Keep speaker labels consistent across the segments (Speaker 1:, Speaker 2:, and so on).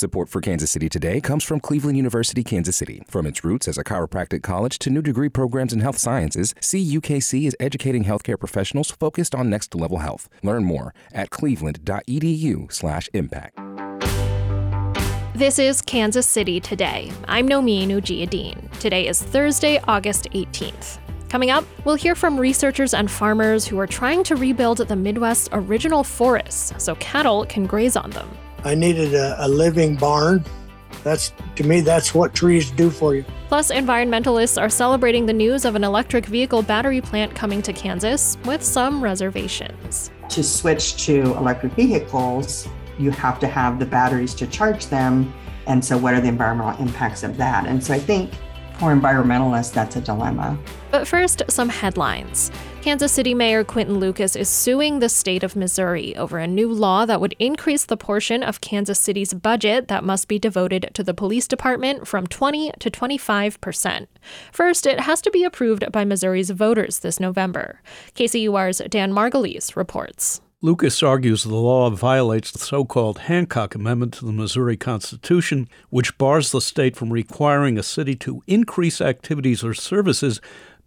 Speaker 1: Support for Kansas City Today comes from Cleveland University, Kansas City. From its roots as a chiropractic college to new degree programs in health sciences, CUKC is educating healthcare professionals focused on next level health. Learn more at cleveland.edu/impact.
Speaker 2: This is Kansas City Today. I'm Nomin Ujiyediin. Today is Thursday, August 18th. Coming up, we'll hear from researchers and farmers who are trying to rebuild the Midwest's original forests so cattle can graze on them.
Speaker 3: I needed a, a living barn. That's to me, that's what trees do for you.
Speaker 2: Plus, environmentalists are celebrating the news of an electric vehicle battery plant coming to Kansas with some reservations.
Speaker 4: To switch to electric vehicles, you have to have the batteries to charge them. And so, what are the environmental impacts of that? And so, I think for environmentalists, that's a dilemma.
Speaker 2: But first, some headlines. Kansas City Mayor Quinton Lucas is suing the state of Missouri over a new law that would increase the portion of Kansas City's budget that must be devoted to the police department from 20 to 25 percent. First, it has to be approved by Missouri's voters this November. KCUR's Dan Margolies reports.
Speaker 5: Lucas argues the law violates the so called Hancock Amendment to the Missouri Constitution, which bars the state from requiring a city to increase activities or services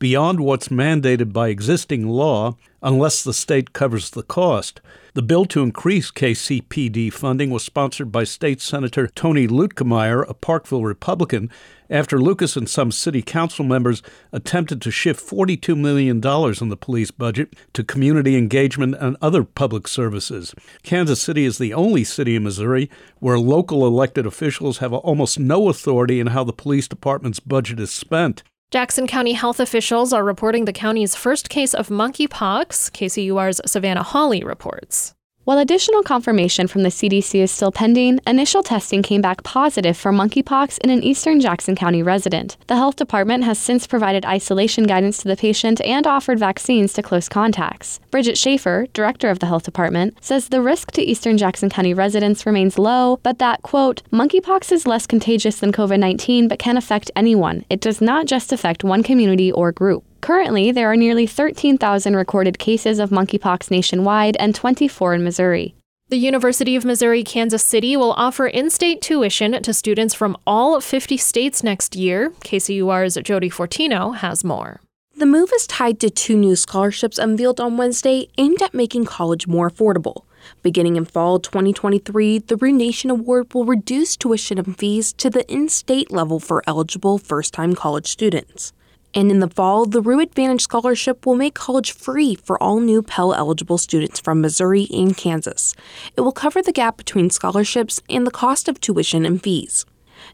Speaker 5: beyond what's mandated by existing law unless the state covers the cost. The bill to increase KCPD funding was sponsored by State Senator Tony Luetkemeyer, a Parkville Republican, after Lucas and some city council members attempted to shift $42 million in the police budget to community engagement and other public services. Kansas City is the only city in Missouri where local elected officials have almost no authority in how the police department's budget is spent.
Speaker 2: Jackson County health officials are reporting the county's first case of monkeypox. KCUR's Savannah Hawley reports.
Speaker 6: While additional confirmation from the CDC is still pending, initial testing came back positive for monkeypox in an eastern Jackson County resident. The health department has since provided isolation guidance to the patient and offered vaccines to close contacts. Bridget Schaefer, director of the health department, says the risk to eastern Jackson County residents remains low, but that, quote, monkeypox is less contagious than COVID 19 but can affect anyone. It does not just affect one community or group. Currently, there are nearly 13,000 recorded cases of monkeypox nationwide and 24 in Missouri.
Speaker 2: The University of Missouri Kansas City will offer in state tuition to students from all 50 states next year. KCUR's Jodi Fortino has more.
Speaker 7: The move is tied to two new scholarships unveiled on Wednesday aimed at making college more affordable. Beginning in fall 2023, the Roo Nation Award will reduce tuition and fees to the in state level for eligible first time college students. And in the fall, the Roo Advantage Scholarship will make college free for all new Pell eligible students from Missouri and Kansas. It will cover the gap between scholarships and the cost of tuition and fees.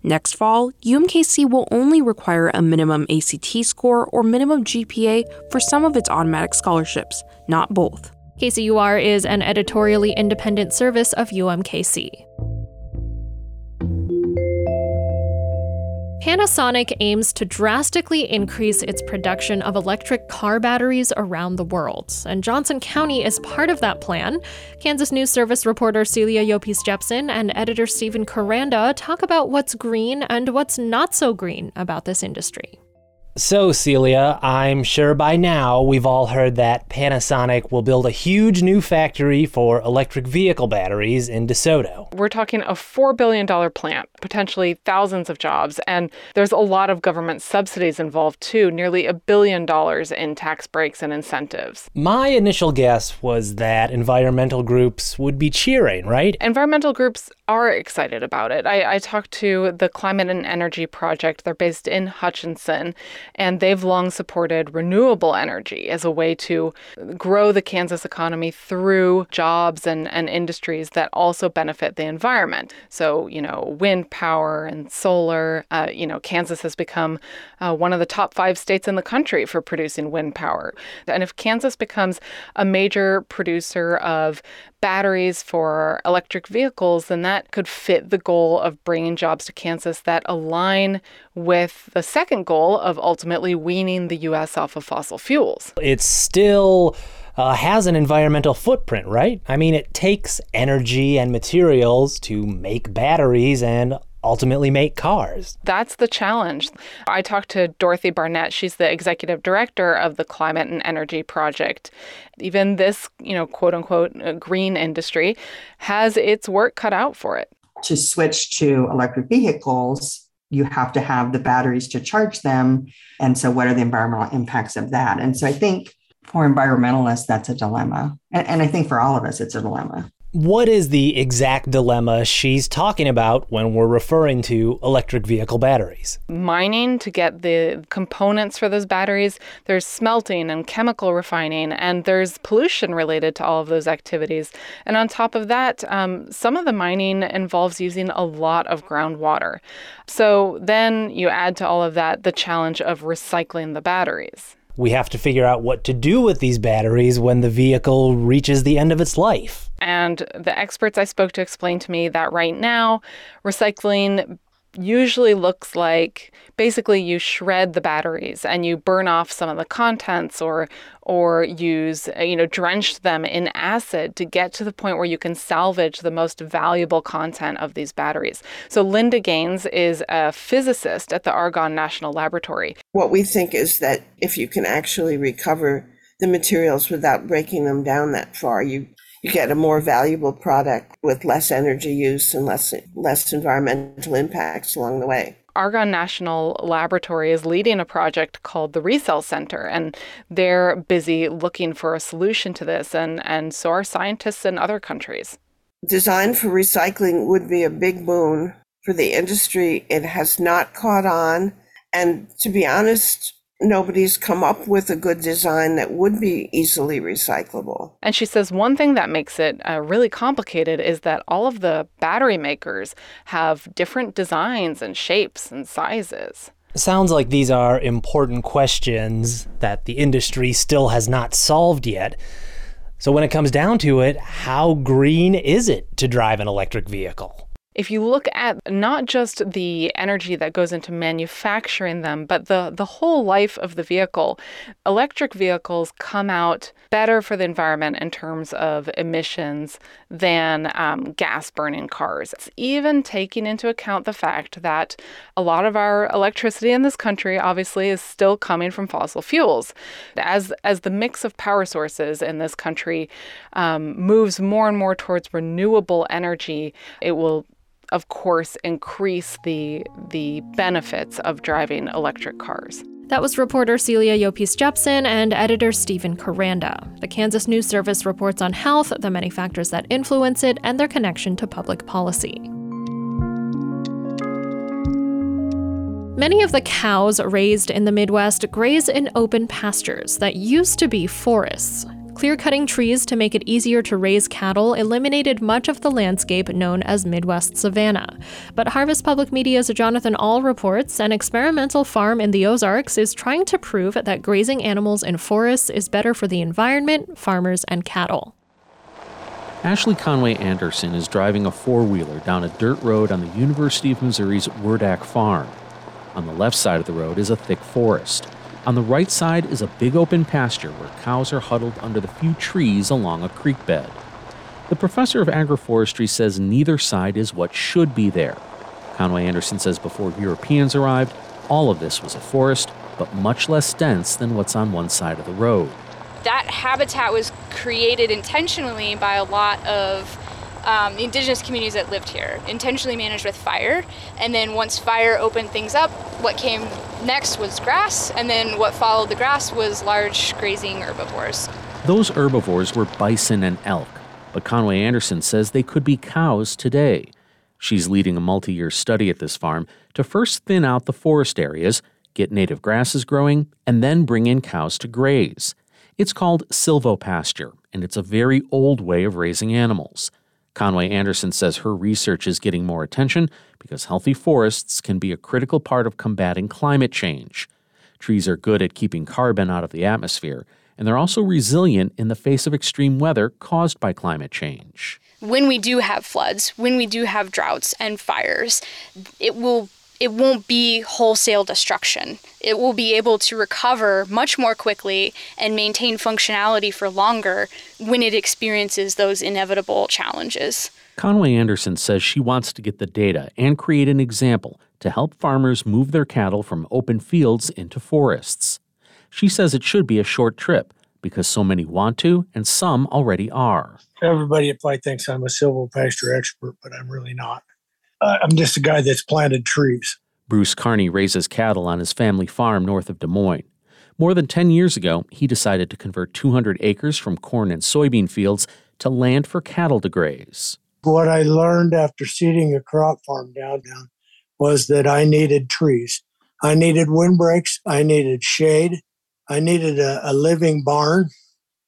Speaker 7: Next fall, UMKC will only require a minimum ACT score or minimum GPA for some of its automatic scholarships, not both.
Speaker 2: KCUR is an editorially independent service of UMKC. Panasonic aims to drastically increase its production of electric car batteries around the world, and Johnson County is part of that plan. Kansas News Service reporter Celia Llopis Jepsen and editor Stephen Koranda talk about what's green and what's not so green about this industry.
Speaker 8: So, Celia, I'm sure by now we've all heard that Panasonic will build a huge new factory for electric vehicle batteries in DeSoto.
Speaker 9: We're talking a $4 billion plant, potentially thousands of jobs, and there's a lot of government subsidies involved too, nearly a billion dollars in tax breaks and incentives.
Speaker 8: My initial guess was that environmental groups would be cheering, right?
Speaker 9: Environmental groups are excited about it. I, I talked to the Climate and Energy Project, they're based in Hutchinson and they've long supported renewable energy as a way to grow the Kansas economy through jobs and, and industries that also benefit the environment. So, you know, wind power and solar. Uh, you know, Kansas has become uh, one of the top five states in the country for producing wind power. And if Kansas becomes a major producer of batteries for electric vehicles, then that could fit the goal of bringing jobs to Kansas that align with the second goal of ultimately weaning the U.S. off of fossil fuels.
Speaker 8: It's still. Uh, has an environmental footprint, right? I mean, it takes energy and materials to make batteries and ultimately make cars.
Speaker 9: That's the challenge. I talked to Dorothy Barnett. She's the executive director of the Climate and Energy Project. Even this, you know, quote unquote, uh, green industry has its work cut out for it.
Speaker 4: To switch to electric vehicles, you have to have the batteries to charge them. And so, what are the environmental impacts of that? And so, I think for environmentalists, that's a dilemma. And, and I think for all of us, it's a dilemma.
Speaker 8: What is the exact dilemma she's talking about when we're referring to electric vehicle batteries?
Speaker 9: Mining to get the components for those batteries, there's smelting and chemical refining, and there's pollution related to all of those activities. And on top of that, um, some of the mining involves using a lot of groundwater. So then you add to all of that the challenge of recycling the batteries
Speaker 8: we have to figure out what to do with these batteries when the vehicle reaches the end of its life.
Speaker 9: And the experts I spoke to explained to me that right now, recycling usually looks like basically you shred the batteries and you burn off some of the contents or or use uh, you know drench them in acid to get to the point where you can salvage the most valuable content of these batteries. So Linda Gaines is a physicist at the Argonne National Laboratory.
Speaker 10: What we think is that if you can actually recover the materials without breaking them down that far, you you get a more valuable product with less energy use and less less environmental impacts along the way.
Speaker 9: Argonne National Laboratory is leading a project called the ReCell Center, and they're busy looking for a solution to this, and, and so are scientists in other countries.
Speaker 10: Design for recycling would be a big boon for the industry. It has not caught on, and to be honest, nobody's come up with a good design that would be easily recyclable.
Speaker 9: And she says one thing that makes it uh, really complicated is that all of the battery makers have different designs and shapes and sizes.
Speaker 8: Sounds like these are important questions that the industry still has not solved yet. So, when it comes down to it, how green is it to drive an electric vehicle?
Speaker 9: If you look at not just the energy that goes into manufacturing them, but the, the whole life of the vehicle, electric vehicles come out better for the environment in terms of emissions than um, gas burning cars. It's even taking into account the fact that a lot of our electricity in this country obviously is still coming from fossil fuels. As, as the mix of power sources in this country um, moves more and more towards renewable energy, it will of course, increase the the benefits of driving electric cars.
Speaker 2: That was reporter Celia Llopis Jepsen and editor Stephen Koranda. The Kansas News Service reports on health, the many factors that influence it, and their connection to public policy. Many of the cows raised in the Midwest graze in open pastures that used to be forests. Clear cutting trees to make it easier to raise cattle eliminated much of the landscape known as Midwest savanna. But Harvest Public Media's Jonathan Ahl reports an experimental farm in the Ozarks is trying to prove that grazing animals in forests is better for the environment, farmers, and cattle.
Speaker 11: Ashley Conway Anderson is driving a four wheeler down a dirt road on the University of Missouri's Wurdack Farm. On the left side of the road is a thick forest. On the right side is a big open pasture where cows are huddled under the few trees along a creek bed. The professor of agroforestry says neither side is what should be there. Conway Anderson says before Europeans arrived, all of this was a forest, but much less dense than what's on one side of the road.
Speaker 12: That habitat was created intentionally by a lot of um, the indigenous communities that lived here, intentionally managed with fire. And then once fire opened things up, what came next was grass, and then what followed the grass was large grazing herbivores.
Speaker 11: Those herbivores were bison and elk, but Conway Anderson says they could be cows today. She's leading a multi year study at this farm to first thin out the forest areas, get native grasses growing, and then bring in cows to graze. It's called silvopasture, and it's a very old way of raising animals. Conway Anderson says her research is getting more attention because healthy forests can be a critical part of combating climate change. Trees are good at keeping carbon out of the atmosphere, and they're also resilient in the face of extreme weather caused by climate change.
Speaker 12: When we do have floods, when we do have droughts and fires, it will it won't be wholesale destruction. It will be able to recover much more quickly and maintain functionality for longer when it experiences those inevitable challenges.
Speaker 11: Conway Anderson says she wants to get the data and create an example to help farmers move their cattle from open fields into forests. She says it should be a short trip because so many want to and some already are.
Speaker 3: Everybody at probably thinks I'm a silvopasture expert, but I'm really not. Uh, I'm just a guy that's planted trees.
Speaker 11: Bruce Carney raises cattle on his family farm north of Des Moines. More than 10 years ago, he decided to convert 200 acres from corn and soybean fields to land for cattle to graze.
Speaker 3: What I learned after seeding a crop farm downtown was that I needed trees. I needed windbreaks. I needed shade. I needed a, a living barn.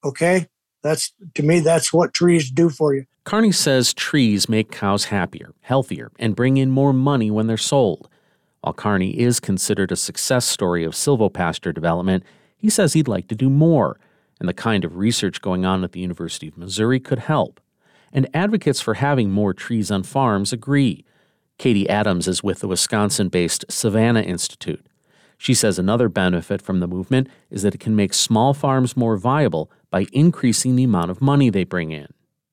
Speaker 3: Okay. That's to me, that's what trees do for you.
Speaker 11: Carney says trees make cows happier, healthier, and bring in more money when they're sold. While Carney is considered a success story of silvopasture development, he says he'd like to do more, and the kind of research going on at the University of Missouri could help. And advocates for having more trees on farms agree. Katie Adams is with the Wisconsin based Savannah Institute. She says another benefit from the movement is that it can make small farms more viable by increasing the amount of money they bring in.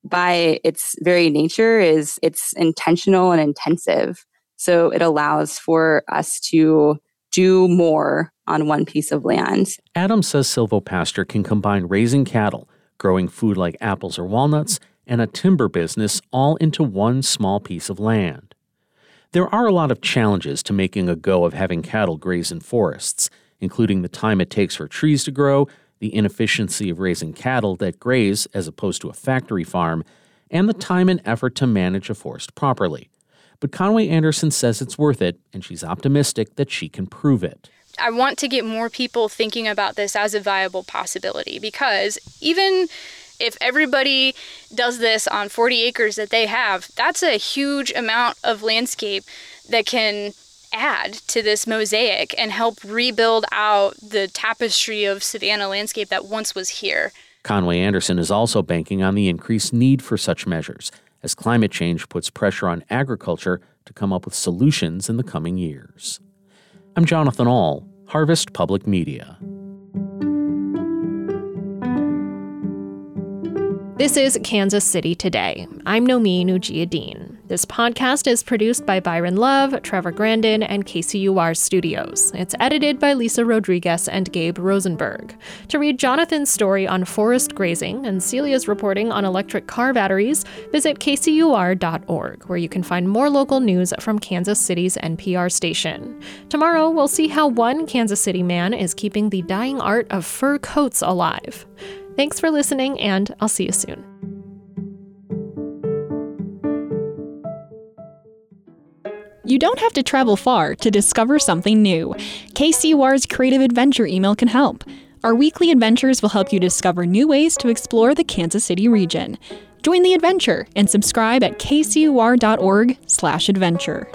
Speaker 13: By its very nature is it's intentional and intensive. So it allows for us to do more on one piece of land.
Speaker 11: Adam says silvopasture can combine raising cattle, growing food like apples or walnuts, and a timber business all into one small piece of land. There are a lot of challenges to making a go of having cattle graze in forests, including the time it takes for trees to grow, the inefficiency of raising cattle that graze as opposed to a factory farm, and the time and effort to manage a forest properly. But Conway Anderson says it's worth it, and she's optimistic that she can prove it.
Speaker 12: I want to get more people thinking about this as a viable possibility because even if everybody does this on 40 acres that they have, that's a huge amount of landscape that can add to this mosaic and help rebuild out the tapestry of savanna landscape that once was here.
Speaker 11: Conway Anderson is also banking on the increased need for such measures as climate change puts pressure on agriculture to come up with solutions in the coming years. I'm Jonathan Ahl, Harvest Public Media.
Speaker 2: This is Kansas City Today. I'm Nomin Ujiyediin. This podcast is produced by Byron Love, Trevor Grandin, and KCUR Studios. It's edited by Lisa Rodriguez and Gabe Rosenberg. To read Jonathan's story on forest grazing and Celia's reporting on electric car batteries, visit kcur.org, where you can find more local news from Kansas City's NPR station. Tomorrow, we'll see how one Kansas City man is keeping the dying art of fur coats alive. Thanks for listening, and I'll see you soon.
Speaker 14: You don't have to travel far to discover something new. KCUR's Creative Adventure email can help. Our weekly adventures will help you discover new ways to explore the Kansas City region. Join the adventure and subscribe at kcur.org/adventure.